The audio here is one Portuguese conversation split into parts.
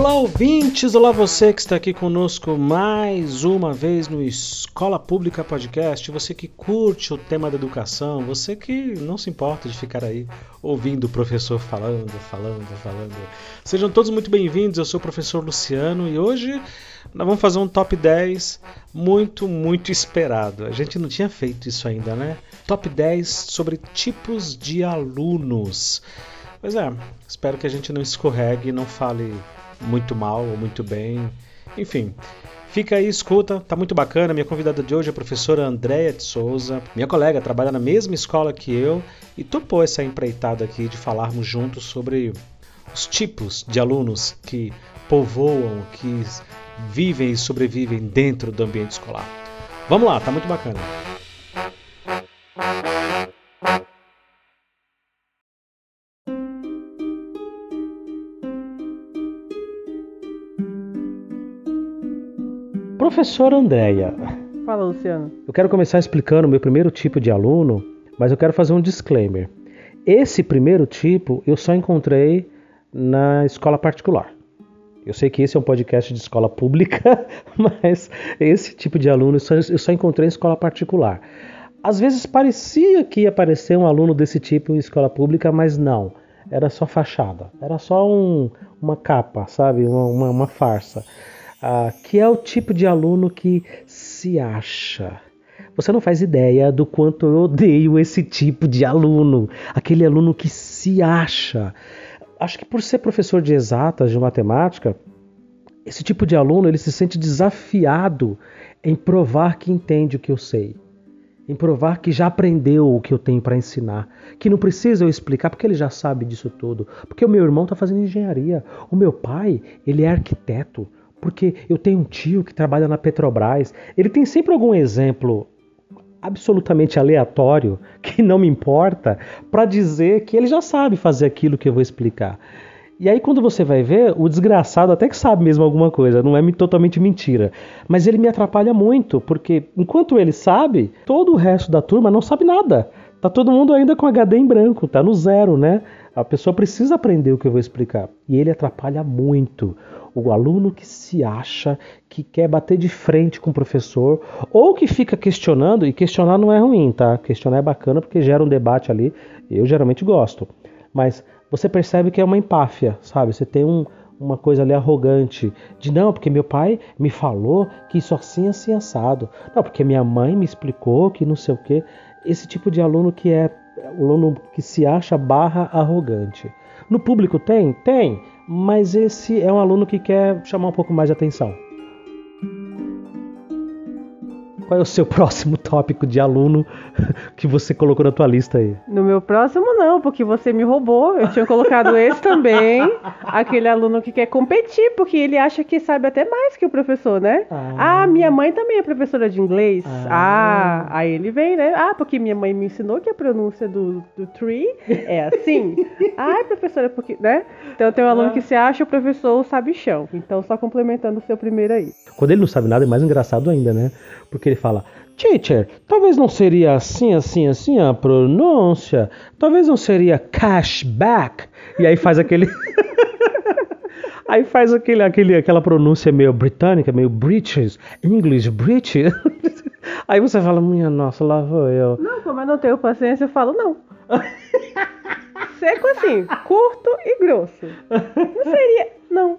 Olá, ouvintes! Olá, você que está aqui conosco mais uma vez no Escola Pública Podcast. Você que curte o tema da educação, você que não se importa de ficar aí ouvindo o professor falando, falando, falando. Sejam todos muito bem-vindos. Eu sou o professor Luciano e hoje nós vamos fazer um top 10 muito, muito esperado. A gente não tinha feito isso ainda, né? Top 10 sobre tipos de alunos. Pois é, espero que a gente não escorregue e não fale muito mal ou muito bem. Enfim, fica aí, escuta, tá muito bacana. Minha convidada de hoje é a professora Andréia de Souza, minha colega, trabalha na mesma escola que eu e topou essa empreitada aqui de falarmos juntos sobre os tipos de alunos que povoam, que vivem e sobrevivem dentro do ambiente escolar. Vamos lá, tá muito bacana. Professora Andréia. Fala, Luciano. Eu quero começar explicando o meu primeiro tipo de aluno, mas eu quero fazer um disclaimer. Esse primeiro tipo eu só encontrei na escola particular. Eu sei que esse é um podcast de escola pública, mas esse tipo de aluno eu só, eu só encontrei em escola particular. Às vezes parecia que ia aparecer um aluno desse tipo em escola pública, mas não. Era só fachada. Era só um, uma capa, sabe? Uma, uma, uma farsa ah, que é o tipo de aluno que se acha. Você não faz ideia do quanto eu odeio esse tipo de aluno, aquele aluno que se acha. Acho que por ser professor de exatas, de matemática, esse tipo de aluno ele se sente desafiado em provar que entende o que eu sei, em provar que já aprendeu o que eu tenho para ensinar, que não precisa eu explicar porque ele já sabe disso tudo, porque o meu irmão está fazendo engenharia, o meu pai ele é arquiteto, porque eu tenho um tio que trabalha na Petrobras. Ele tem sempre algum exemplo absolutamente aleatório, que não me importa, para dizer que ele já sabe fazer aquilo que eu vou explicar. E aí, quando você vai ver, o desgraçado até que sabe mesmo alguma coisa, não é totalmente mentira. Mas ele me atrapalha muito, porque enquanto ele sabe, todo o resto da turma não sabe nada. Tá todo mundo ainda com HD em branco, tá no zero, né? A pessoa precisa aprender o que eu vou explicar. E ele atrapalha muito o aluno que se acha que quer bater de frente com o professor ou que fica questionando, e questionar não é ruim, tá? Questionar é bacana porque gera um debate ali, eu geralmente gosto. Mas você percebe que é uma empáfia, sabe? Você tem um, uma coisa ali arrogante, de não, porque meu pai me falou que isso assim, assim, assado. Não, porque minha mãe me explicou que não sei o quê. Esse tipo de aluno que é o aluno que se acha barra arrogante. No público tem? Tem mas esse é um aluno que quer chamar um pouco mais de atenção. Qual é o seu próximo tópico de aluno que você colocou na tua lista aí? No meu próximo não, porque você me roubou. Eu tinha colocado esse também. Aquele aluno que quer competir, porque ele acha que sabe até mais que o professor, né? Ah, ah minha mãe também é professora de inglês. Ah. ah, aí ele vem, né? Ah, porque minha mãe me ensinou que a pronúncia do, do tree é assim. ah, professora, porque, né? Então tem um aluno ah. que se acha o professor sabichão. Então, só complementando o seu primeiro aí. Quando ele não sabe nada, é mais engraçado ainda, né? Porque ele fala: Teacher, talvez não seria assim, assim, assim a pronúncia. Talvez não seria cashback. E aí faz aquele. aí faz aquele, aquele, aquela pronúncia meio britânica, meio British, English British. aí você fala: Minha nossa, lá vou eu. Não, como eu não tenho paciência, eu falo: Não. Seco assim, curto e grosso. Não seria. Não.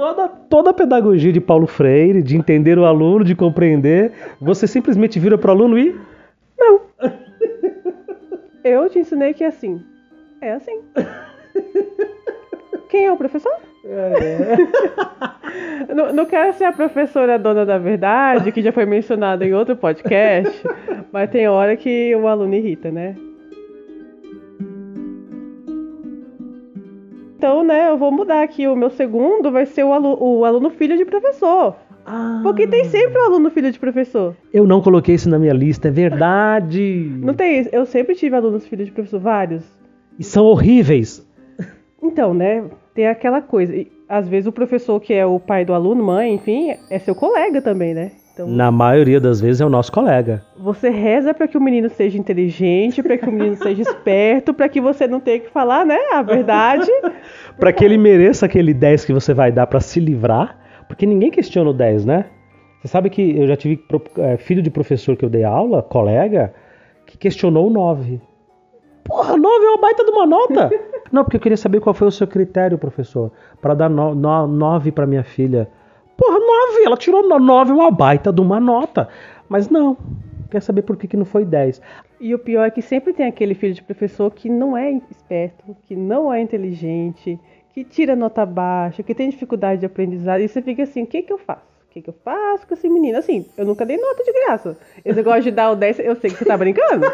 Toda, toda a pedagogia de Paulo Freire, de entender o aluno, de compreender, você simplesmente vira para o aluno e. Não. Eu te ensinei que é assim. É assim. Quem é o professor? É. não, não quero ser a professora dona da verdade, que já foi mencionada em outro podcast, mas tem hora que o aluno irrita, né? Então, né, eu vou mudar aqui. O meu segundo vai ser o, alu o aluno filho de professor. Ah. Porque tem sempre o um aluno filho de professor. Eu não coloquei isso na minha lista, é verdade. não tem isso. Eu sempre tive alunos filhos de professor, vários. E são horríveis. Então, né, tem aquela coisa. E, às vezes o professor que é o pai do aluno, mãe, enfim, é seu colega também, né? Então, Na maioria das vezes é o nosso colega. Você reza para que o menino seja inteligente, para que o menino seja esperto, para que você não tenha que falar, né, a verdade. para que ele mereça aquele 10 que você vai dar para se livrar, porque ninguém questiona o 10, né? Você sabe que eu já tive é, filho de professor que eu dei aula, colega, que questionou o 9. Porra, 9 é uma baita de uma nota. não, porque eu queria saber qual foi o seu critério, professor, para dar 9 para minha filha. Porra, 9, ela tirou 9, uma baita de uma nota. Mas não, quer saber por que, que não foi 10. E o pior é que sempre tem aquele filho de professor que não é esperto, que não é inteligente, que tira nota baixa, que tem dificuldade de aprendizado. E você fica assim, o que, que eu faço? O que, que eu faço com esse menino? Assim, eu nunca dei nota de graça. Esse negócio de dar o 10, eu sei que você tá brincando.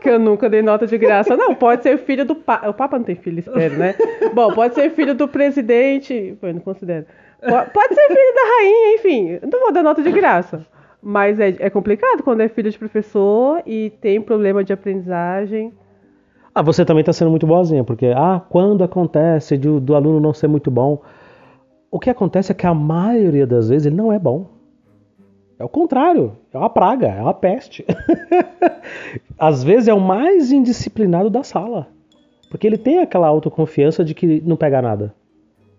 que eu nunca dei nota de graça. Não, pode ser filho do Papa. O Papa não tem filho, espero, né? Bom, pode ser filho do presidente. Eu não considero. Pode ser filho da rainha, enfim. Não vou dar nota de graça. Mas é, é complicado quando é filho de professor e tem problema de aprendizagem. Ah, você também está sendo muito boazinha, porque ah, quando acontece de, do aluno não ser muito bom, o que acontece é que a maioria das vezes ele não é bom. É o contrário, é uma praga, é uma peste. Às vezes é o mais indisciplinado da sala. Porque ele tem aquela autoconfiança de que não pega nada.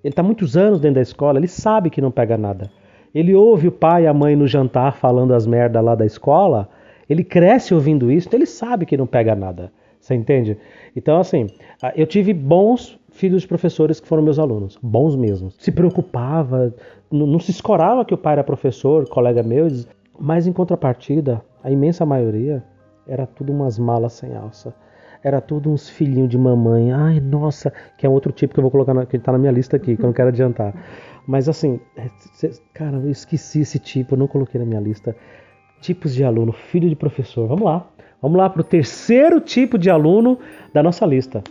Ele está muitos anos dentro da escola, ele sabe que não pega nada. Ele ouve o pai e a mãe no jantar falando as merdas lá da escola, ele cresce ouvindo isso, então ele sabe que não pega nada. Você entende? Então, assim, eu tive bons filhos de professores que foram meus alunos, bons mesmo. Se preocupava, não, não se escorava que o pai era professor, colega meu, mas em contrapartida, a imensa maioria era tudo umas malas sem alça. Era tudo uns filhinhos de mamãe. Ai, nossa, que é outro tipo que eu vou colocar, na, que tá na minha lista aqui, que eu não quero adiantar. Mas assim, é, cara, eu esqueci esse tipo, eu não coloquei na minha lista. Tipos de aluno, filho de professor. Vamos lá. Vamos lá para o terceiro tipo de aluno da nossa lista.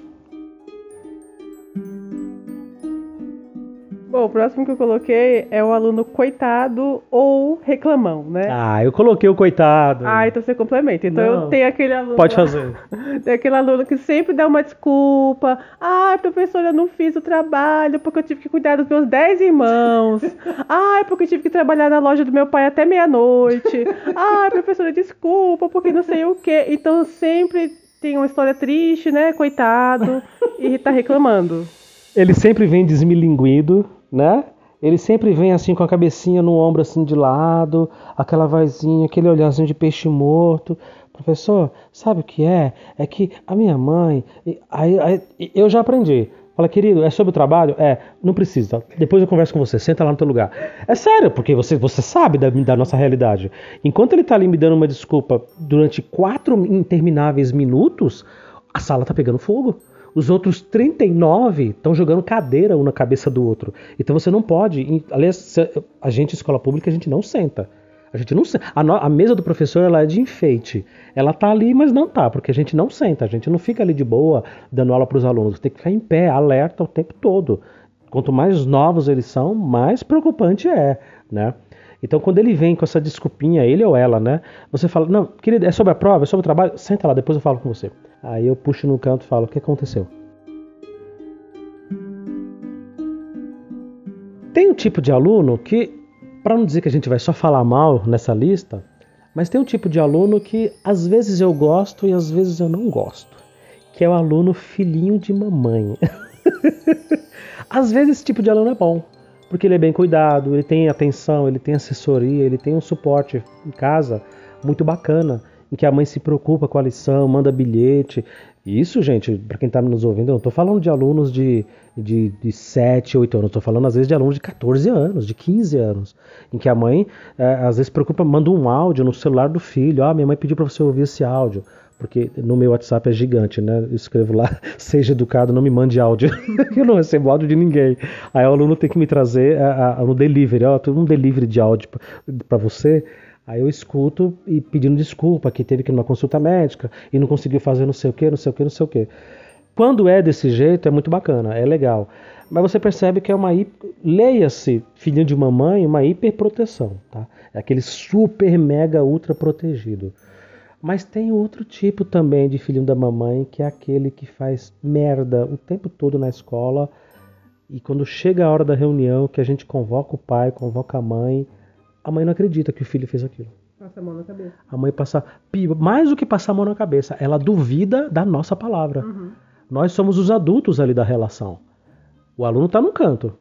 Bom, o próximo que eu coloquei é o aluno coitado ou reclamão, né? Ah, eu coloquei o coitado. Ah, então você complementa. Então Não. eu tenho aquele aluno. Pode fazer. Tem aquele aluno que sempre dá uma desculpa. Ah, professora, eu não fiz o trabalho porque eu tive que cuidar dos meus 10 irmãos. Ah, porque eu tive que trabalhar na loja do meu pai até meia-noite. Ah, professora, desculpa porque não sei o quê. Então sempre tem uma história triste, né? Coitado. E tá reclamando. Ele sempre vem desmilinguido né? Ele sempre vem assim com a cabecinha no ombro assim de lado, aquela vozinha, aquele olharzinho de peixe morto. Professor, sabe o que é? É que a minha mãe, aí, aí, eu já aprendi. Fala, querido, é sobre o trabalho? É, não precisa. Depois eu converso com você, senta lá no teu lugar. É sério, porque você, você sabe da, da nossa realidade. Enquanto ele tá ali me dando uma desculpa durante quatro intermináveis minutos, a sala tá pegando fogo. Os outros 39 estão jogando cadeira um na cabeça do outro. Então você não pode. Aliás, a gente, escola pública, a gente não senta. A gente não a, no, a, mesa do professor ela é de enfeite. Ela tá ali, mas não tá, porque a gente não senta, a gente não fica ali de boa dando aula para os alunos. Tem que ficar em pé, alerta o tempo todo. Quanto mais novos eles são, mais preocupante é, né? Então, quando ele vem com essa desculpinha, ele ou ela, né? Você fala, não, querido, é sobre a prova, é sobre o trabalho, senta lá, depois eu falo com você. Aí eu puxo no canto e falo, o que aconteceu? Tem um tipo de aluno que, para não dizer que a gente vai só falar mal nessa lista, mas tem um tipo de aluno que às vezes eu gosto e às vezes eu não gosto, que é o aluno filhinho de mamãe. às vezes esse tipo de aluno é bom, porque ele é bem cuidado, ele tem atenção, ele tem assessoria, ele tem um suporte em casa muito bacana, em que a mãe se preocupa com a lição, manda bilhete. Isso, gente, para quem está nos ouvindo, eu não estou falando de alunos de, de, de 7, 8 anos, estou falando às vezes de alunos de 14 anos, de 15 anos, em que a mãe é, às vezes preocupa, manda um áudio no celular do filho, ah, minha mãe pediu para você ouvir esse áudio porque no meu WhatsApp é gigante, né? Eu escrevo lá, seja educado, não me mande áudio. eu não recebo áudio de ninguém. Aí o aluno tem que me trazer a, no delivery, ó, um delivery de áudio para você. Aí eu escuto e pedindo desculpa que teve que ir numa consulta médica e não conseguiu fazer não sei o que, não sei o que, não sei o que. Quando é desse jeito é muito bacana, é legal. Mas você percebe que é uma leia-se, filhinho de mamãe, uma hiperproteção, tá? É aquele super mega ultra protegido. Mas tem outro tipo também de filhinho da mamãe, que é aquele que faz merda o tempo todo na escola. E quando chega a hora da reunião, que a gente convoca o pai, convoca a mãe, A mãe não acredita que o filho fez aquilo. Passa a mão na cabeça. A mãe passa, mais do que passar a mão na cabeça, ela duvida da nossa palavra. Uhum. Nós somos os adultos ali da relação. O aluno está no canto,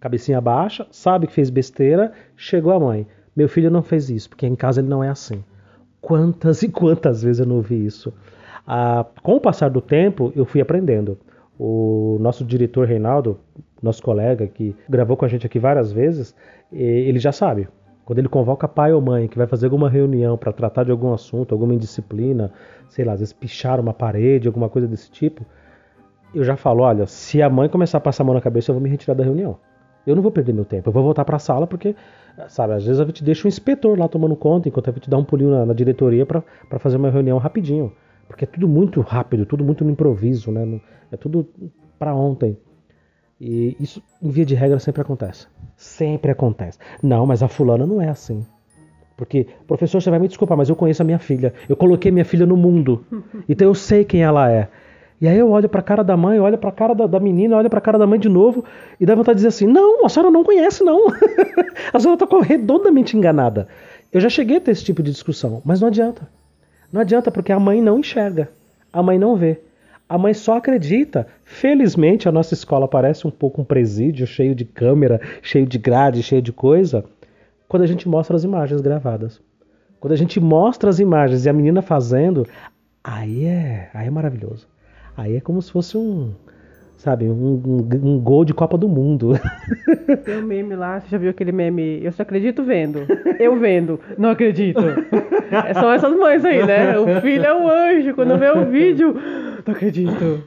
cabecinha baixa, sabe que fez besteira, chegou a mãe. Meu filho não fez isso, porque em casa ele não é assim. Quantas e quantas vezes eu não ouvi isso? Ah, com o passar do tempo, eu fui aprendendo. O nosso diretor Reinaldo, nosso colega que gravou com a gente aqui várias vezes, ele já sabe. Quando ele convoca pai ou mãe que vai fazer alguma reunião para tratar de algum assunto, alguma indisciplina, sei lá, às vezes pichar uma parede, alguma coisa desse tipo, eu já falo, olha, se a mãe começar a passar a mão na cabeça, eu vou me retirar da reunião. Eu não vou perder meu tempo, eu vou voltar para a sala porque, sabe, às vezes a gente deixa um inspetor lá tomando conta enquanto a gente dá um pulinho na, na diretoria para fazer uma reunião rapidinho. Porque é tudo muito rápido, tudo muito no improviso, né? É tudo para ontem. E isso, em via de regra, sempre acontece. Sempre acontece. Não, mas a fulana não é assim. Porque, professor, você vai me desculpar, mas eu conheço a minha filha. Eu coloquei minha filha no mundo. Então eu sei quem ela é. E aí eu olho pra cara da mãe, olho pra cara da, da menina, olho pra cara da mãe de novo e dá vontade de dizer assim: não, a senhora não conhece, não. a senhora tá redondamente enganada. Eu já cheguei a ter esse tipo de discussão, mas não adianta. Não adianta porque a mãe não enxerga, a mãe não vê. A mãe só acredita. Felizmente, a nossa escola parece um pouco um presídio, cheio de câmera, cheio de grade, cheio de coisa, quando a gente mostra as imagens gravadas. Quando a gente mostra as imagens e a menina fazendo, aí é, aí é maravilhoso. Aí é como se fosse um, sabe, um, um, um, gol de Copa do Mundo. Tem um meme lá, você já viu aquele meme? Eu só acredito vendo. Eu vendo, não acredito. É, são essas mães aí, né? O filho é um anjo, quando vê o vídeo, não acredito.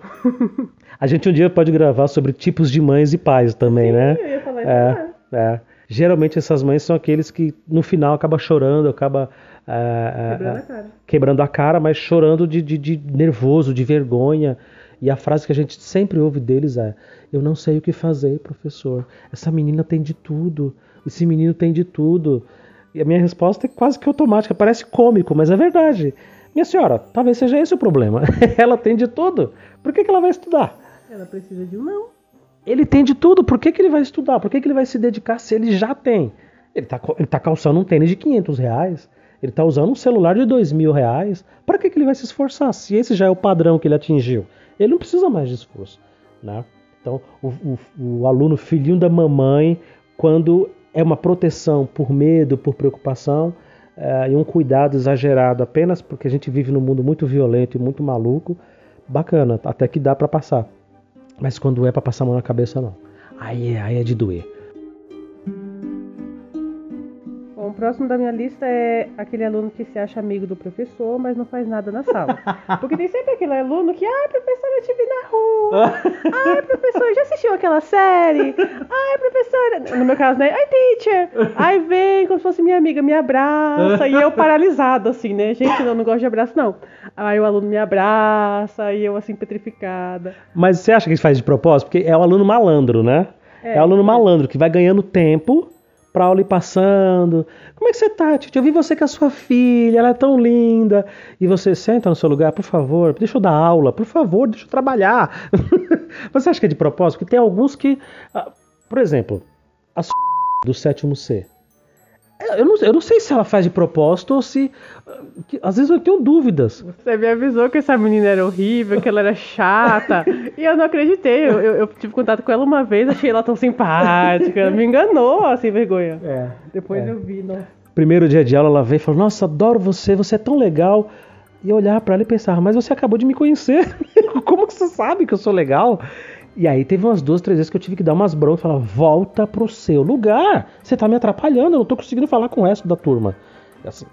A gente um dia pode gravar sobre tipos de mães e pais também, Sim, né? Eu ia falar é, é. Geralmente essas mães são aqueles que no final acaba chorando, acaba é, Quebrando a cara. quebrando a cara, mas chorando de, de, de nervoso, de vergonha. E a frase que a gente sempre ouve deles é: Eu não sei o que fazer, professor. Essa menina tem de tudo. Esse menino tem de tudo. E a minha resposta é quase que automática. Parece cômico, mas é verdade. Minha senhora, talvez seja esse o problema. ela tem de tudo. Por que, que ela vai estudar? Ela precisa de um não. Ele tem de tudo. Por que, que ele vai estudar? Por que, que ele vai se dedicar se ele já tem? Ele está ele tá calçando um tênis de 500 reais. Ele está usando um celular de 2 mil reais. Para que, que ele vai se esforçar? Se esse já é o padrão que ele atingiu. Ele não precisa mais de esforço. Né? Então, o, o, o aluno filhinho da mamãe, quando é uma proteção por medo, por preocupação, é, e um cuidado exagerado apenas porque a gente vive num mundo muito violento e muito maluco, bacana, até que dá para passar. Mas quando é para passar a mão na cabeça, não. Aí é, aí é de doer. Próximo da minha lista é aquele aluno que se acha amigo do professor, mas não faz nada na sala. Porque tem sempre aquele aluno que, ai, professor, eu te vi na rua. Ai, professor, já assistiu aquela série? Ai, professora. No meu caso, né? Ai, teacher. Ai, vem, como se fosse minha amiga, me abraça. E eu paralisado, assim, né? Gente, eu não gosto de abraço, não. Aí o aluno me abraça e eu, assim, petrificada. Mas você acha que ele faz de propósito? Porque é o aluno malandro, né? É, é o aluno malandro que vai ganhando tempo pra aula ir passando. Como é que você tá, Titi? Eu vi você com a sua filha, ela é tão linda. E você senta no seu lugar, por favor, deixa eu dar aula, por favor, deixa eu trabalhar. você acha que é de propósito? Porque tem alguns que. Por exemplo, a do sétimo C. Eu não, eu não sei se ela faz de propósito ou se. Que, às vezes eu tenho dúvidas. Você me avisou que essa menina era horrível, que ela era chata. e eu não acreditei. Eu, eu, eu, tive contato com ela uma vez, achei ela tão simpática. Ela me enganou, assim, vergonha. É. Depois é. eu vi, nossa. Primeiro dia de aula, ela veio e falou: Nossa, adoro você, você é tão legal. E eu olhava para ela e pensava: Mas você acabou de me conhecer. Como que você sabe que eu sou legal? E aí teve umas duas, três vezes que eu tive que dar umas broncas e falar, volta pro seu lugar. Você tá me atrapalhando, eu não tô conseguindo falar com o resto da turma. Assim,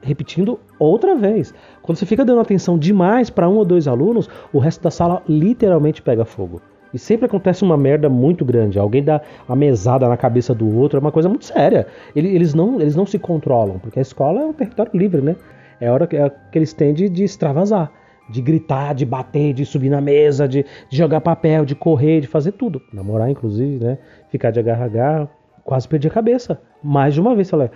repetindo outra vez. Quando você fica dando atenção demais para um ou dois alunos, o resto da sala literalmente pega fogo. E sempre acontece uma merda muito grande. Alguém dá a mesada na cabeça do outro, é uma coisa muito séria. Eles não, eles não se controlam, porque a escola é um território livre, né? É a hora que, é eles têm de, de extravasar de gritar, de bater, de subir na mesa, de, de, jogar papel, de correr, de fazer tudo. Namorar, inclusive, né? Ficar de agarra-agarra. Quase perdi a cabeça. Mais de uma vez falei,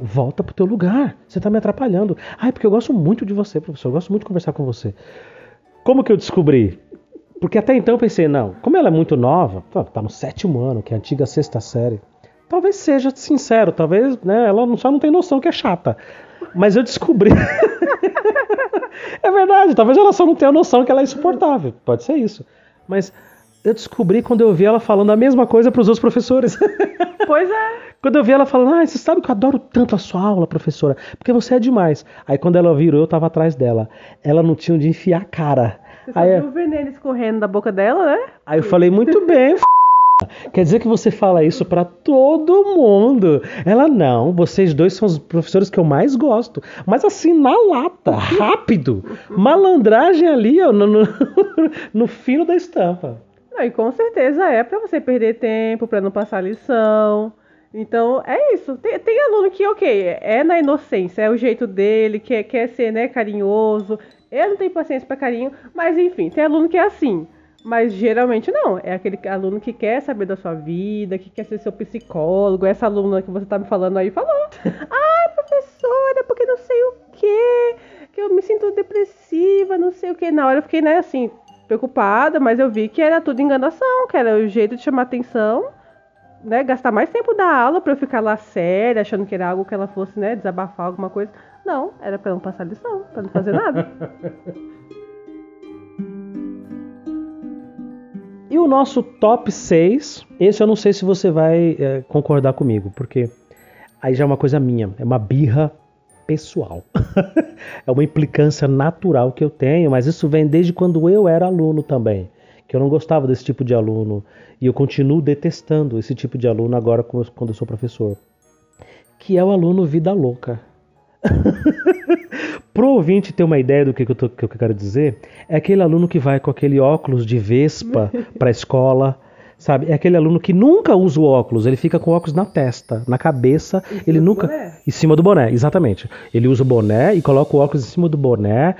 volta pro teu lugar. Você tá me atrapalhando. Ai, porque eu gosto muito de você, professor. Eu gosto muito de conversar com você. Como que eu descobri? Porque até então eu pensei, não, como ela é muito nova, tá no sétimo ano, que é a antiga sexta série, Talvez seja sincero, talvez né, ela só não tem noção que é chata. Mas eu descobri. é verdade, talvez ela só não tenha noção que ela é insuportável. Pode ser isso. Mas eu descobri quando eu vi ela falando a mesma coisa para os outros professores. Pois é. Quando eu vi ela falando, ah, você sabe que eu adoro tanto a sua aula, professora, porque você é demais. Aí quando ela virou, eu tava atrás dela. Ela não tinha onde enfiar a cara. Você Aí, viu o veneno escorrendo da boca dela, né? aí eu falei, muito bem, f... Quer dizer que você fala isso pra todo mundo. Ela, não, vocês dois são os professores que eu mais gosto. Mas assim, na lata, rápido. Malandragem ali, ó, no, no, no fino da estampa. Não, e com certeza é pra você perder tempo, pra não passar lição. Então, é isso. Tem, tem aluno que, ok, é na inocência, é o jeito dele, quer, quer ser né, carinhoso. Eu não tenho paciência pra carinho, mas enfim, tem aluno que é assim. Mas geralmente não. É aquele aluno que quer saber da sua vida, que quer ser seu psicólogo. Essa aluna que você tá me falando aí falou. Ai, professora, porque não sei o quê. Que eu me sinto depressiva, não sei o quê. Na hora eu fiquei, né, assim, preocupada, mas eu vi que era tudo enganação, que era o jeito de chamar atenção, né? Gastar mais tempo da aula pra eu ficar lá séria, achando que era algo que ela fosse, né, desabafar alguma coisa. Não, era pra não passar lição, pra não fazer nada. E o nosso top 6, esse eu não sei se você vai é, concordar comigo, porque aí já é uma coisa minha, é uma birra pessoal. é uma implicância natural que eu tenho, mas isso vem desde quando eu era aluno também. Que eu não gostava desse tipo de aluno e eu continuo detestando esse tipo de aluno agora quando eu sou professor. Que é o aluno vida louca. Pro ouvinte ter uma ideia do que eu, tô, que eu quero dizer, é aquele aluno que vai com aquele óculos de vespa pra escola, sabe? É aquele aluno que nunca usa o óculos, ele fica com o óculos na testa, na cabeça, Em ele nunca. boné. Em cima do boné, exatamente. Ele usa o boné e coloca o óculos em cima do boné.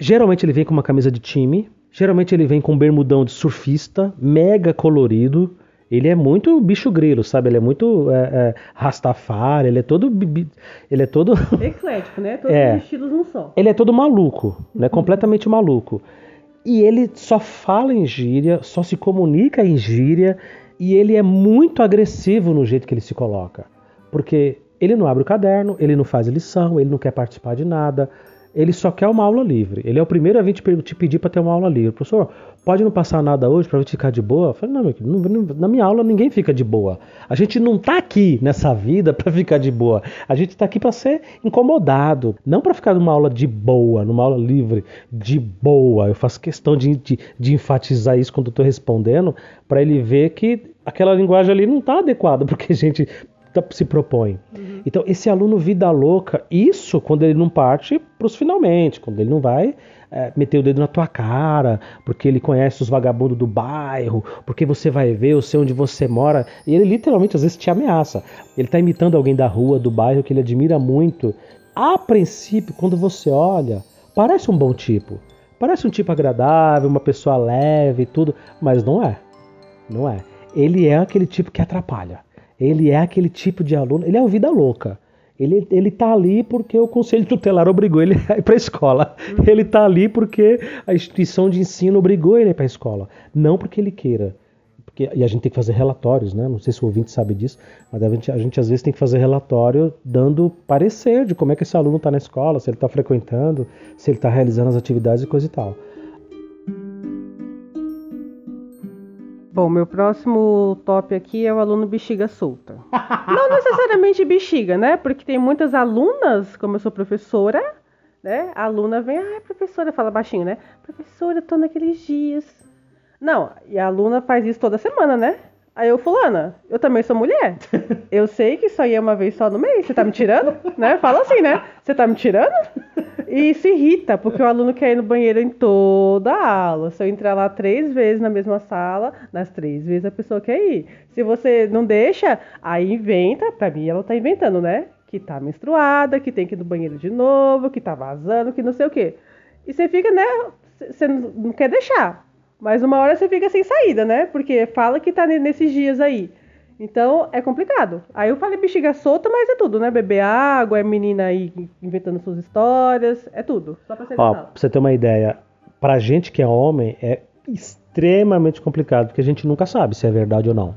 Geralmente ele vem com uma camisa de time, geralmente ele vem com um bermudão de surfista, mega colorido. Ele é muito bicho grilo, sabe? Ele é muito é, é, rastafari, ele é todo. Ele é todo. Eclético, né? Todos É. os estilos num só. ele é todo maluco, né? Completamente maluco. E ele só fala em gíria, só se comunica em gíria, e ele é muito agressivo no jeito que ele se coloca. Porque ele não abre o caderno, ele não faz lição, ele não quer participar de nada, ele só quer uma aula livre. Ele é o primeiro a vir te, te pedir para ter uma aula livre. Professor, pode não passar nada hoje para ficar de boa? Eu falei, não, meu não- na minha aula ninguém fica de boa. A gente não tá aqui nessa vida para ficar de boa. A gente tá aqui para ser incomodado, não para ficar numa aula de boa, numa aula livre, de boa. Eu faço questão de, de, de enfatizar isso quando tô respondendo, para ele ver que aquela linguagem ali não tá adequada porque a gente se propõe. Então, esse aluno vida louca, isso quando ele não parte pros finalmente, quando ele não vai é, meter o dedo na tua cara, porque ele conhece os vagabundos do bairro, porque você vai ver, eu sei onde você mora, e ele literalmente às vezes te ameaça. Ele tá imitando alguém da rua, do bairro, que ele admira muito. A princípio, quando você olha, parece um bom tipo. Parece um tipo agradável, uma pessoa leve e tudo, mas não é. Não é. Ele é aquele tipo que atrapalha. Ele é aquele tipo de aluno. Ele é o vida louca. Ele, ele tá ali porque o conselho tutelar obrigou ele a ir para a escola. Ele tá ali porque a instituição de ensino obrigou ele a ir para a escola. Não porque ele queira. Porque, e a gente tem que fazer relatórios, né? Não sei se o ouvinte sabe disso, mas a gente, a gente às vezes tem que fazer relatório dando parecer de como é que esse aluno está na escola, se ele está frequentando, se ele está realizando as atividades e coisa e tal. Bom, meu próximo top aqui é o aluno bexiga solta. Não necessariamente bexiga, né? Porque tem muitas alunas, como eu sou professora, né? A aluna vem, ah, professora, fala baixinho, né? Professora, tô naqueles dias. Não, e a aluna faz isso toda semana, né? Aí eu, fulana, eu também sou mulher. Eu sei que isso aí é uma vez só no mês. Você tá me tirando? Né? Fala assim, né? Você tá me tirando? E se irrita, porque o aluno quer ir no banheiro em toda a aula. Se eu entrar lá três vezes na mesma sala, nas três vezes a pessoa quer ir. Se você não deixa, aí inventa. Pra mim, ela tá inventando, né? Que tá menstruada, que tem que ir no banheiro de novo, que tá vazando, que não sei o quê. E você fica, né? Você não não quer deixar. Mas uma hora você fica sem saída, né? Porque fala que tá ne- nesses dias aí. Então é complicado. Aí eu falei bexiga solta, mas é tudo, né? Beber água, é menina aí inventando suas histórias, é tudo. Só pra Ó, pra você ter uma ideia, pra gente que é homem é extremamente complicado, porque a gente nunca sabe se é verdade ou não.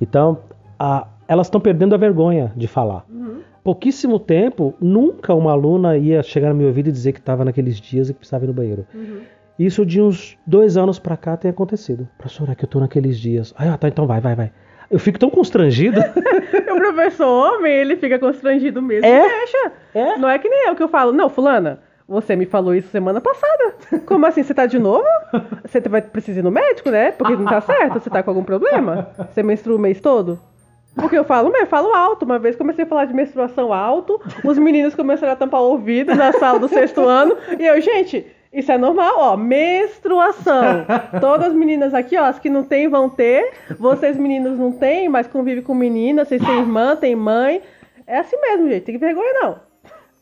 Então, a- elas estão perdendo a vergonha de falar. Uhum. Pouquíssimo tempo, nunca uma aluna ia chegar no meu ouvido e dizer que estava naqueles dias e que precisava ir no banheiro. Uhum. Isso de uns dois anos pra cá tem acontecido. Professora, é que eu tô naqueles dias. Ah, tá, então vai, vai, vai. Eu fico tão constrangido. o professor homem, ele fica constrangido mesmo. É? Deixa. É? Não é que nem eu que eu falo, não, fulana, você me falou isso semana passada. Como assim? Você tá de novo? Você vai precisar ir no médico, né? Porque não tá certo? Você tá com algum problema? Você menstrua o mês todo? Porque eu falo, eu falo alto. Uma vez comecei a falar de menstruação alto, os meninos começaram a tampar o ouvido na sala do sexto ano. E eu, gente, isso é normal, ó. Menstruação. Todas as meninas aqui, ó, as que não têm vão ter. Vocês meninos não têm, mas convivem com meninas. Vocês têm irmã, têm mãe. É assim mesmo, gente. Tem que vergonha, não.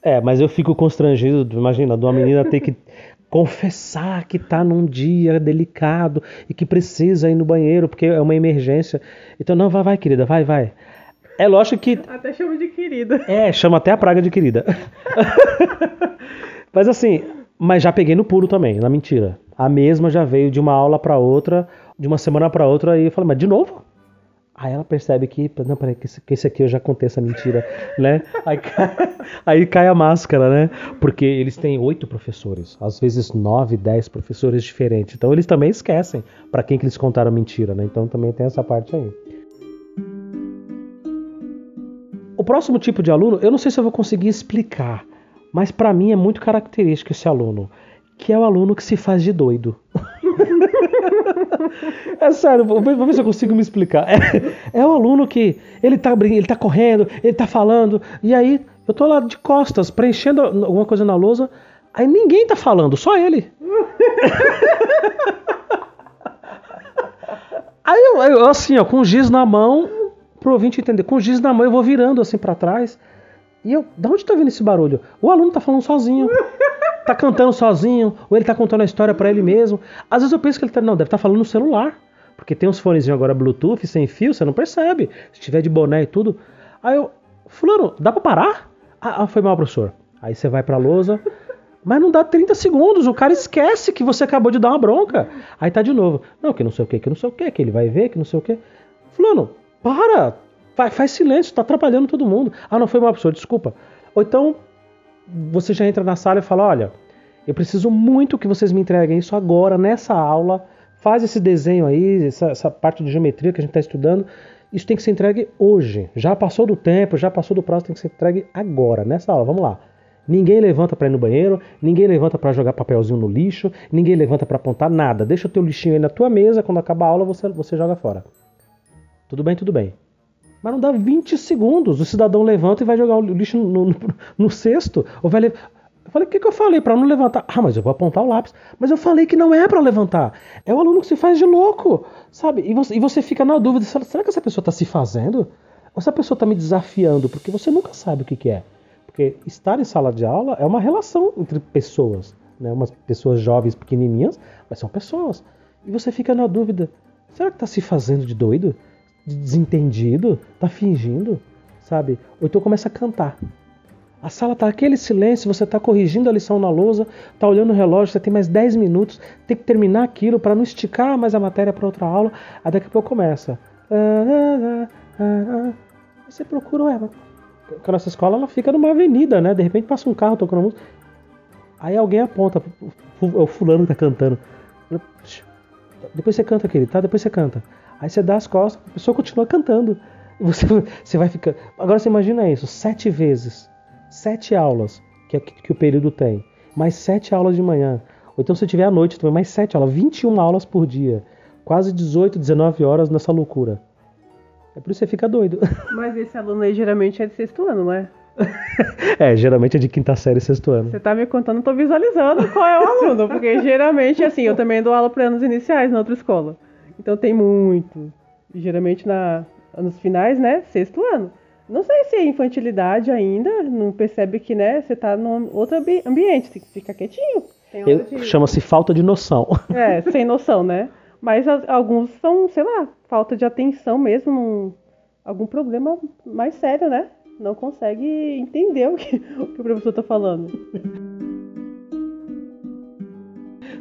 É, mas eu fico constrangido, imagina, de uma menina ter que confessar que tá num dia delicado e que precisa ir no banheiro porque é uma emergência. Então, não, vai, vai, querida, vai, vai. É lógico que. Até chamo de querida. É, chama até a praga de querida. mas assim, mas já peguei no puro também, na mentira. A mesma já veio de uma aula para outra, de uma semana para outra, e eu falei, mas de novo? Aí ela percebe que, não, peraí, que esse, que esse aqui eu já contei essa mentira, né? Aí cai, aí cai a máscara, né? Porque eles têm oito professores, às vezes nove, dez professores diferentes. Então eles também esquecem para quem que eles contaram a mentira, né? Então também tem essa parte aí. O próximo tipo de aluno, eu não sei se eu vou conseguir explicar, mas para mim é muito característico esse aluno, que é o aluno que se faz de doido. É sério, vou ver, se eu consigo me explicar. É, é o aluno que ele tá, ele tá correndo, ele tá falando, e aí eu tô lá de costas, preenchendo alguma coisa na lousa, aí ninguém tá falando, só ele. Aí eu, eu, assim, ó, com o giz na mão, pro ouvinte entender, com o giz na mão eu vou virando assim para trás. E eu, da onde tá vindo esse barulho? O aluno tá falando sozinho. Tá cantando sozinho, ou ele tá contando a história para ele mesmo. Às vezes eu penso que ele tá, não, deve estar tá falando no celular. Porque tem uns fonezinhos agora Bluetooth sem fio, você não percebe. Se tiver de boné e tudo. Aí eu, fulano, dá pra parar? Ah, ah foi mal, professor. Aí você vai pra lousa, mas não dá 30 segundos, o cara esquece que você acabou de dar uma bronca. Aí tá de novo. Não, que não sei o que, que não sei o que, que ele vai ver, que não sei o que. Fulano, para! Faz, faz silêncio, tá atrapalhando todo mundo. Ah, não foi mal, professor, desculpa. Ou então, você já entra na sala e fala: Olha, eu preciso muito que vocês me entreguem isso agora, nessa aula. Faz esse desenho aí, essa, essa parte de geometria que a gente está estudando. Isso tem que ser entregue hoje. Já passou do tempo, já passou do prazo, tem que ser entregue agora, nessa aula. Vamos lá. Ninguém levanta para ir no banheiro, ninguém levanta para jogar papelzinho no lixo, ninguém levanta para apontar nada. Deixa o teu lixinho aí na tua mesa, quando acabar a aula você, você joga fora. Tudo bem, tudo bem. Mas não dá 20 segundos. O cidadão levanta e vai jogar o lixo no, no, no cesto. Ou vai. Eu falei, o que, que eu falei? Para não levantar. Ah, mas eu vou apontar o lápis. Mas eu falei que não é para levantar. É o aluno que se faz de louco, sabe? E você, e você fica na dúvida: será que essa pessoa está se fazendo? Ou essa pessoa está me desafiando? Porque você nunca sabe o que, que é. Porque estar em sala de aula é uma relação entre pessoas. Né? Umas pessoas jovens, pequenininhas, mas são pessoas. E você fica na dúvida: será que está se fazendo de doido? De desentendido? Está fingindo? Sabe? Ou então começa a cantar. A sala tá aquele silêncio, você tá corrigindo a lição na lousa, tá olhando o relógio, você tem mais 10 minutos, tem que terminar aquilo para não esticar mais a matéria para outra aula. Aí daqui a pouco começa. Você procura, ué, porque a nossa escola ela fica numa avenida, né? De repente passa um carro tocando música. Aí alguém aponta, é o fulano que tá cantando. Depois você canta, querido, tá? Depois você canta. Aí você dá as costas, a pessoa continua cantando. Você, você vai ficar. Agora você imagina isso, sete vezes sete aulas que, é, que o período tem, mais sete aulas de manhã. Ou então se tiver à noite também, mais sete aulas, 21 aulas por dia. Quase 18, 19 horas nessa loucura. É por isso que você fica doido. Mas esse aluno aí geralmente é de sexto ano, não é? é, geralmente é de quinta série sexto ano. Você tá me contando, tô visualizando qual é o aluno, porque geralmente, assim, eu também dou aula para anos iniciais na outra escola. Então tem muito. Geralmente na anos finais, né? Sexto ano. Não sei se é infantilidade ainda, não percebe que, né, você tá num outro ambi ambiente, tem que ficar quietinho. De... Chama-se falta de noção. É, sem noção, né? Mas alguns são, sei lá, falta de atenção mesmo, num, algum problema mais sério, né? Não consegue entender o que o, que o professor tá falando.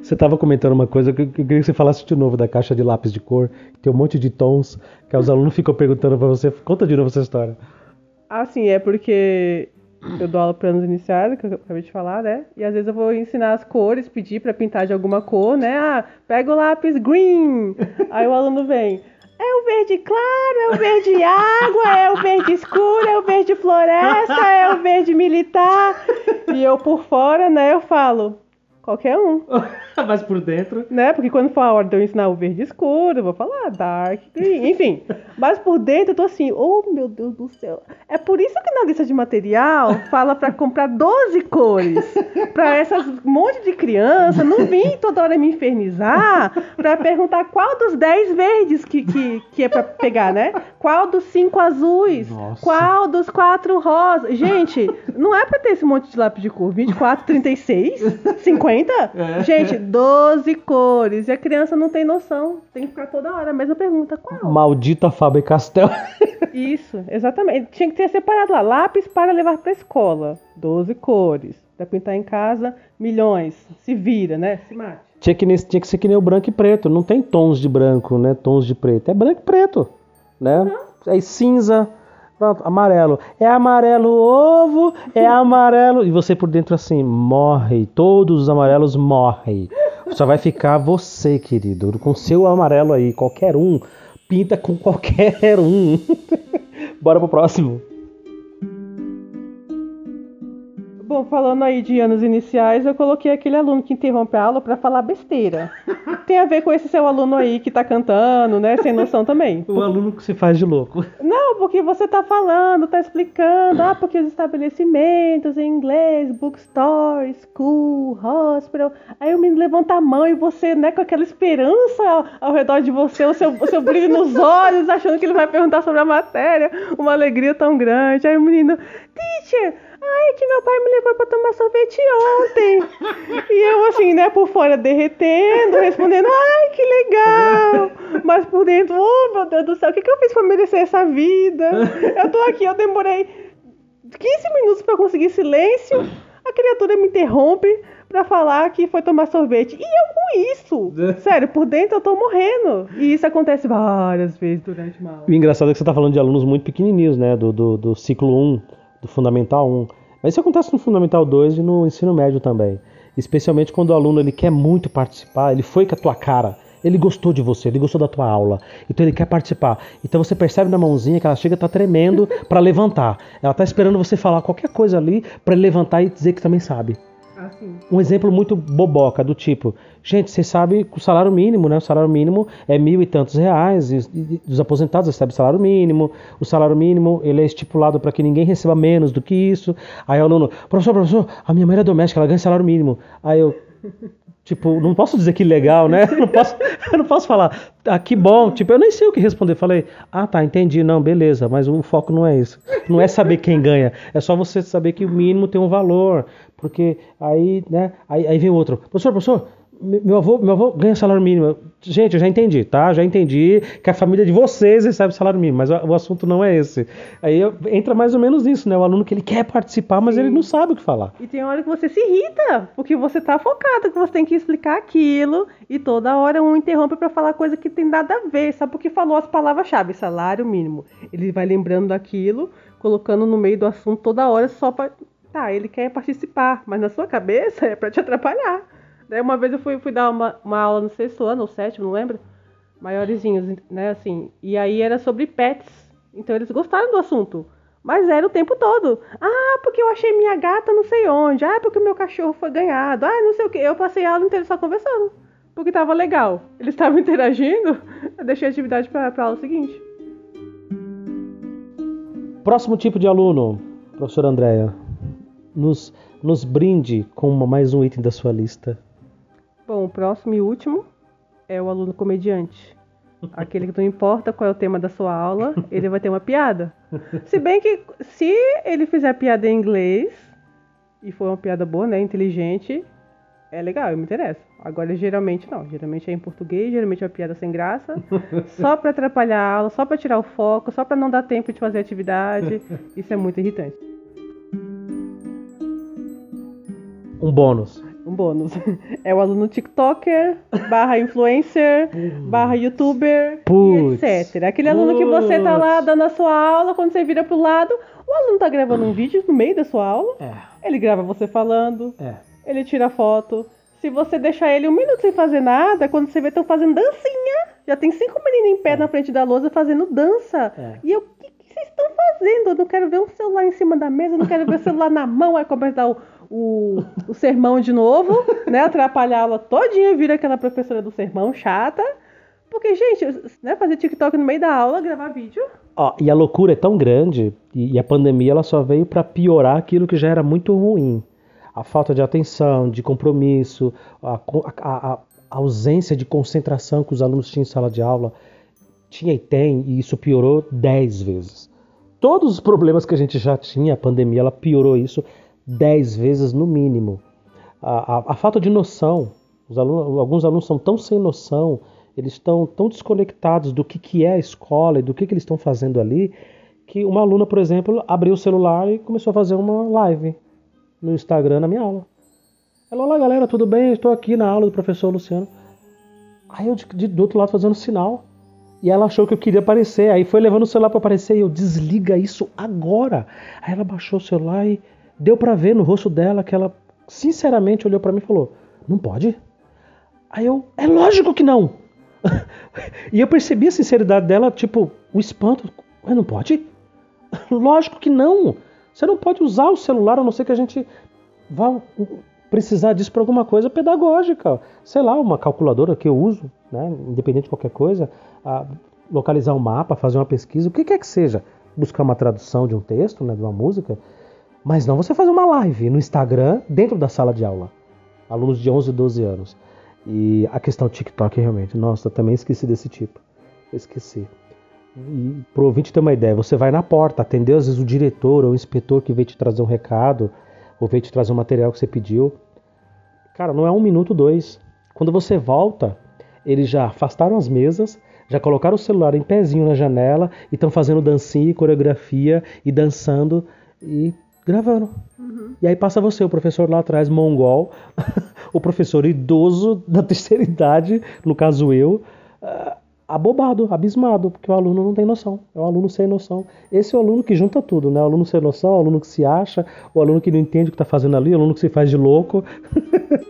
Você estava comentando uma coisa que eu queria que você falasse de novo da caixa de lápis de cor, que tem um monte de tons, que os alunos ficam perguntando para você. Conta de novo essa história. Ah, sim, é porque eu dou aula para anos iniciais, que eu acabei de falar, né? E às vezes eu vou ensinar as cores, pedir para pintar de alguma cor, né? Ah, pega o lápis green. Aí o aluno vem. É o verde claro, é o verde água, é o verde escuro, é o verde floresta, é o verde militar. E eu por fora, né, eu falo, Qualquer um. Mas por dentro. Né? Porque quando for a hora de eu ensinar o verde escuro, eu vou falar dark green. Enfim. mas por dentro eu tô assim, oh meu Deus do céu. É por isso que na lista de material fala para comprar 12 cores. Pra essas monte de criança não vir toda hora me infernizar pra perguntar qual dos 10 verdes que, que, que é pra pegar, né? Qual dos 5 azuis? Nossa. Qual dos 4 rosas? Gente, não é pra ter esse monte de lápis de cor. 24, 36, 50. 50? É. Gente, 12 cores. E a criança não tem noção. Tem que ficar toda hora a mesma pergunta. Qual? Maldita Faber Castell. Isso, exatamente. Tinha que ter separado lá. Lápis para levar para escola. 12 cores. Pra pintar em casa, milhões. Se vira, né? Se mate. Tinha que, tinha que ser que nem o branco e preto. Não tem tons de branco, né? Tons de preto. É branco e preto. Né? Uhum. Aí cinza, Pronto, amarelo. É amarelo ovo, é amarelo. E você por dentro assim, morre. Todos os amarelos morrem. Só vai ficar você, querido, com seu amarelo aí. Qualquer um. Pinta com qualquer um. Bora pro próximo. Bom, falando aí de anos iniciais, eu coloquei aquele aluno que interrompe a aula para falar besteira. Tem a ver com esse seu aluno aí que tá cantando, né? Sem noção também. O aluno que se faz de louco. Não, porque você tá falando, tá explicando, ah, porque os estabelecimentos em inglês, bookstore, school, hospital. Aí o menino levanta a mão e você, né, com aquela esperança ao, redor de você, o seu, o seu brilho nos olhos, achando que ele vai perguntar sobre a matéria, uma alegria tão grande. Aí o menino, teacher, Ai, que meu pai me levou pra tomar sorvete ontem. e eu, assim, né, por fora derretendo, respondendo, ai, que legal. Mas por dentro, oh, meu Deus do céu, o que, que eu fiz pra merecer essa vida? Eu tô aqui, eu demorei 15 minutos pra conseguir silêncio. A criatura me interrompe pra falar que foi tomar sorvete. E eu com isso. Sério, por dentro eu tô morrendo. E isso acontece várias vezes durante uma aula. O engraçado é que você tá falando de alunos muito pequenininhos, né? Do, do, do ciclo 1 do Fundamental 1. Mas isso acontece no Fundamental 2 e no ensino médio também. Especialmente quando o aluno ele quer muito participar, ele foi com a tua cara, ele gostou de você, ele gostou da tua aula, então ele quer participar. Então você percebe na mãozinha que ela chega tá tremendo para levantar. Ela tá esperando você falar qualquer coisa ali para levantar e dizer que também sabe. Assim. Um exemplo muito boboca, do tipo, gente, você sabe que o salário mínimo, né? O salário mínimo é mil e tantos reais, e, e os aposentados recebem salário mínimo, o salário mínimo ele é estipulado para que ninguém receba menos do que isso. Aí o aluno, professor, professor, a minha mãe é doméstica, ela ganha salário mínimo. Aí eu, Tipo, não posso dizer que legal, né? Não posso, eu não posso falar, ah, que bom. Tipo, eu nem sei o que responder. Falei, ah, tá, entendi. Não, beleza, mas o foco não é isso. Não é saber quem ganha. É só você saber que o mínimo tem um valor. Porque aí, né? Aí, aí vem outro. Professor, professor, meu avô, meu avô ganha salário mínimo. Gente, eu já entendi, tá? Já entendi que a família de vocês recebe salário mínimo, mas o, assunto não é esse. Aí entra mais ou menos nisso, né? O aluno que ele quer participar, mas Sim. ele não sabe o que falar. E tem hora que você se irrita, porque você tá focado, que você tem que explicar aquilo, e toda hora um interrompe para falar coisa que tem nada a ver, sabe? Porque falou as palavras-chave, salário mínimo. Ele vai lembrando daquilo, colocando no meio do assunto toda hora só pra Tá, ele quer participar, mas na sua cabeça é para te atrapalhar. Daí uma vez eu fui, fui dar uma, uma aula no sexto ano, ou sétimo, não lembro. Maiorzinhos, né, assim. E aí era sobre pets. Então eles gostaram do assunto. Mas era o tempo todo. Ah, porque eu achei minha gata não sei onde. Ah, porque o meu cachorro foi ganhado. Ah, não sei o que. Eu passei a aula inteira só conversando. Porque tava legal. Eles estavam interagindo. Eu deixei a atividade para a aula seguinte. Próximo tipo de aluno, professora Andréia nos, nos brinde com mais um item da sua lista. Bom, o próximo e último é o aluno comediante. Aquele que não importa qual é o tema da sua aula, ele vai ter uma piada. Se bem que se ele fizer piada em inglês e for uma piada boa, né, inteligente, é legal, eu me interesso. Agora geralmente não, geralmente é em português, geralmente é uma piada sem graça, só para atrapalhar a aula, só para tirar o foco, só para não dar tempo de fazer atividade. Isso é muito irritante. um bônus. Um bônus. É o aluno TikToker, barra influencer, barra youtuber, Putz. etc. Aquele aluno que você tá lá dando a sua aula, quando você vira pro lado, o aluno tá gravando um vídeo no meio da sua aula, É, ele grava você falando, é. ele tira foto. Se você deixar ele um minuto sem fazer nada, quando você vê, estão fazendo dancinha. Já tem cinco meninos em pé na frente da lousa fazendo dança. É. E eu, o que, que vocês estão fazendo? Eu não quero ver um celular em cima da mesa, eu não quero ver o celular na mão. Aí começa a dar o, o, o sermão de novo, né? Atrapalhar a aula todinha, vira aquela professora do sermão chata. Porque, gente, né, fazer TikTok no meio da aula, gravar vídeo. Ó, e a loucura é tão grande e, e a pandemia ela só veio para piorar aquilo que já era muito ruim. A falta de atenção, de compromisso, a, a- a ausência de concentração que os alunos tinham em sala de aula tinha e tem, e isso piorou 10 vezes. Todos os problemas que a gente já tinha, a pandemia ela piorou isso 10 vezes no mínimo. A, a- a falta de noção, os alunos, alguns alunos são tão sem noção, eles estão tão desconectados do que, que é a escola e do que, que eles estão fazendo ali, que uma aluna, por exemplo, abriu o celular e começou a fazer uma live no Instagram na minha aula. Ela, olá galera, tudo bem? Estou aqui na aula do professor Luciano. Aí eu de, de- do outro lado fazendo sinal. E ela achou que eu queria aparecer. Aí foi levando o celular para aparecer e eu desliga isso agora. Aí ela baixou o celular e deu para ver no rosto dela que ela sinceramente olhou para mim e falou: "Não pode?" Aí eu: "É lógico que não." e eu percebi a sinceridade dela, tipo, o espanto. Mas não pode? Lógico que não. Você não pode usar o celular a não ser que a gente vá precisar disso para alguma coisa pedagógica. Sei lá, uma calculadora que eu uso, né, independente de qualquer coisa, localizar um mapa, fazer uma pesquisa, o que quer que seja, buscar uma tradução de um texto, né, de uma música, mas não você fazer uma live no Instagram dentro da sala de aula. Alunos de 11 e 12 anos. E a questão TikTok realmente, nossa, também esqueci desse tipo. Esqueci. E pro ouvinte ter uma ideia, você vai na porta, atender às vezes o diretor ou o inspetor que veio te trazer um recado, ou veio te trazer um material que você pediu. Cara, não é um minuto, dois. Quando você volta, eles já afastaram as mesas, já colocaram o celular em pezinho na janela e estão fazendo dancinha e coreografia e dançando e gravando. E aí passa você, o professor lá atrás, mongol, o professor idoso da terceira idade, no caso eu, ah, abobado, abismado, porque o aluno não tem noção. É um aluno sem noção. Esse é o aluno que junta tudo, né? O aluno sem noção, o aluno que se acha, o aluno que não entende o que está fazendo ali, o aluno que se faz de louco.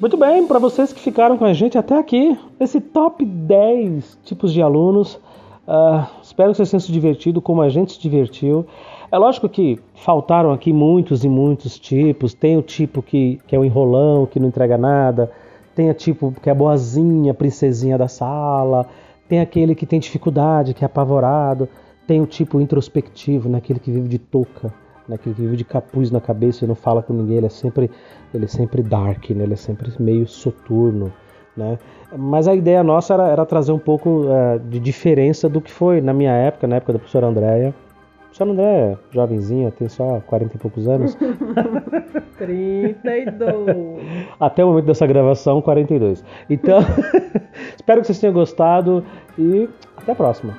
Muito bem, para vocês que ficaram com a gente até aqui, esse top 10 tipos de alunos. ah, espero que vocês tenham se divertido como a gente se divertiu. É lógico que faltaram aqui muitos e muitos tipos. Tem o tipo que, que é o enrolão, que não entrega nada. Tem a tipo que é a boazinha, princesinha da sala. Tem aquele que tem dificuldade, que é apavorado. Tem o tipo introspectivo, né? aquele que vive de touca, né? aquele que vive de capuz na cabeça e não fala com ninguém. Ele é sempre, ele é sempre dark, né? ele é sempre meio soturno. Né? Mas a ideia nossa era, era trazer um pouco eh, de diferença do que foi na minha época, na época da professora Andréia. A professora Andréia é jovenzinha, tem só 40 e poucos anos. 32. Até o momento dessa gravação, 42. Então, espero que vocês tenham gostado e até a próxima.